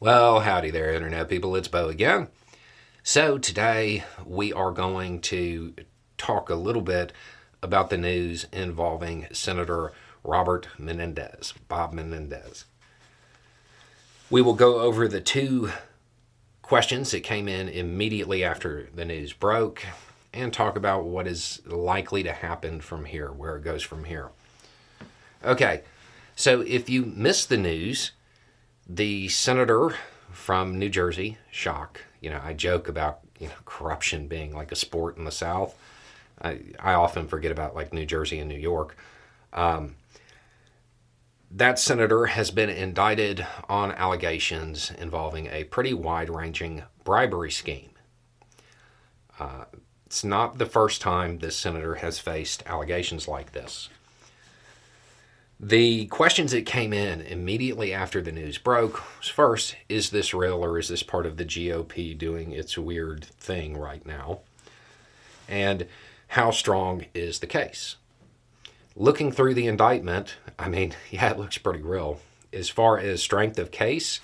Well, howdy there, Internet people. It's Beau again. So, today we are going to talk a little bit about the news involving Senator Robert Menendez, Bob Menendez. We will go over the two questions that came in immediately after the news broke and talk about what is likely to happen from here, where it goes from here. Okay, so if you missed the news, the senator from New Jersey, shock. You know, I joke about you know corruption being like a sport in the South. I I often forget about like New Jersey and New York. Um, that senator has been indicted on allegations involving a pretty wide-ranging bribery scheme. Uh, it's not the first time this senator has faced allegations like this. The questions that came in immediately after the news broke was first, is this real or is this part of the GOP doing its weird thing right now? And how strong is the case? Looking through the indictment, I mean, yeah, it looks pretty real. As far as strength of case,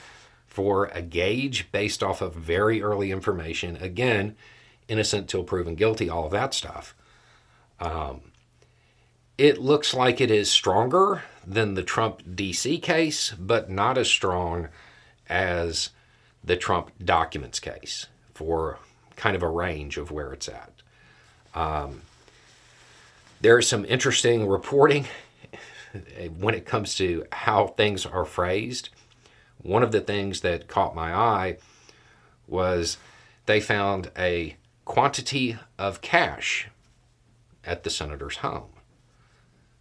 for a gauge based off of very early information, again, innocent till proven guilty, all of that stuff. Um, it looks like it is stronger than the Trump DC case, but not as strong as the Trump documents case for kind of a range of where it's at. Um, there's some interesting reporting when it comes to how things are phrased. One of the things that caught my eye was they found a quantity of cash at the senator's home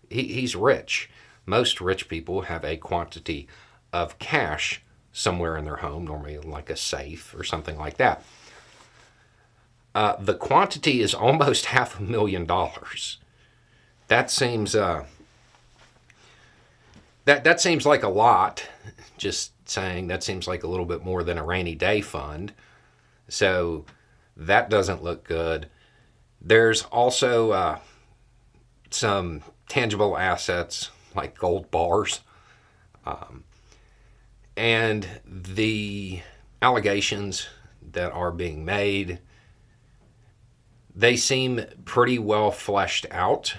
he, he's rich. Most rich people have a quantity of cash somewhere in their home, normally like a safe or something like that. Uh, the quantity is almost half a million dollars. That seems uh, that that seems like a lot. Just saying that seems like a little bit more than a rainy day fund. So that doesn't look good. There's also uh, some tangible assets like gold bars. Um, and the allegations that are being made, they seem pretty well fleshed out.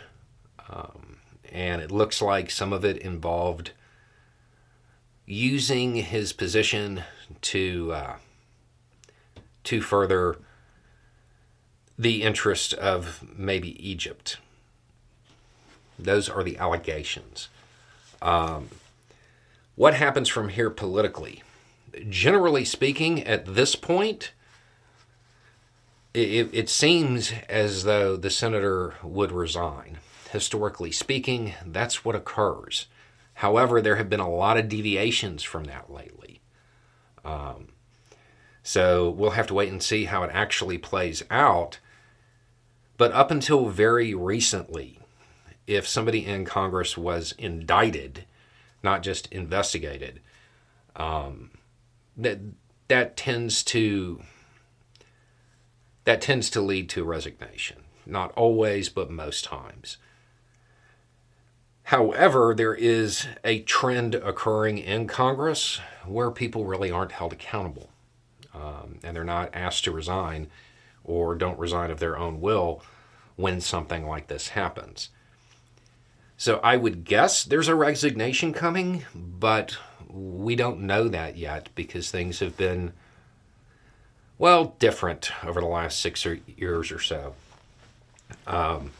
Um, and it looks like some of it involved using his position to uh, to further the interest of maybe Egypt. Those are the allegations. Um, what happens from here politically? Generally speaking, at this point, it, it, seems as though the senator would resign. Historically speaking, that's what occurs. However, there have been a lot of deviations from that lately. Um, so we'll have to wait and see how it actually plays out. But up until very recently, if somebody in Congress was indicted, not just investigated, um, that that tends to that tends to lead to resignation. Not always, but most times. However, there is a trend occurring in Congress where people really aren't held accountable um, and they're not asked to resign or don't resign of their own will when something like this happens. So I would guess there's a resignation coming, but we don't know that yet because things have been, well, different over the last six or years or so. Um,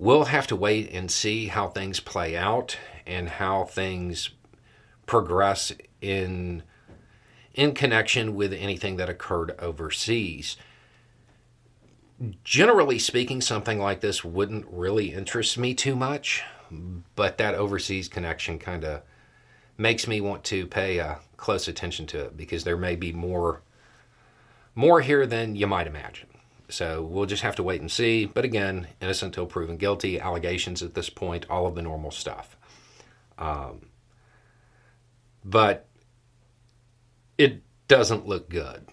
we'll have to wait and see how things play out and how things progress in in connection with anything that occurred overseas generally speaking, something like this wouldn't really interest me too much, but that overseas connection kind of makes me want to pay uh, close attention to it because there may be more more here than you might imagine. So we'll just have to wait and see. But again, innocent until proven guilty, allegations at this point, all of the normal stuff. Um, but it doesn't look good.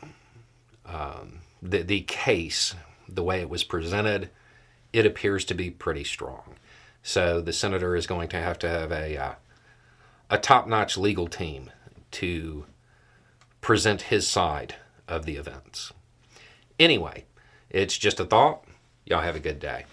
Um, the the case the way it was presented, it appears to be pretty strong. So the senator is going to have to have a uh, a top-notch legal team to present his side of the events. Anyway, it's just a thought. Y'all have a good day.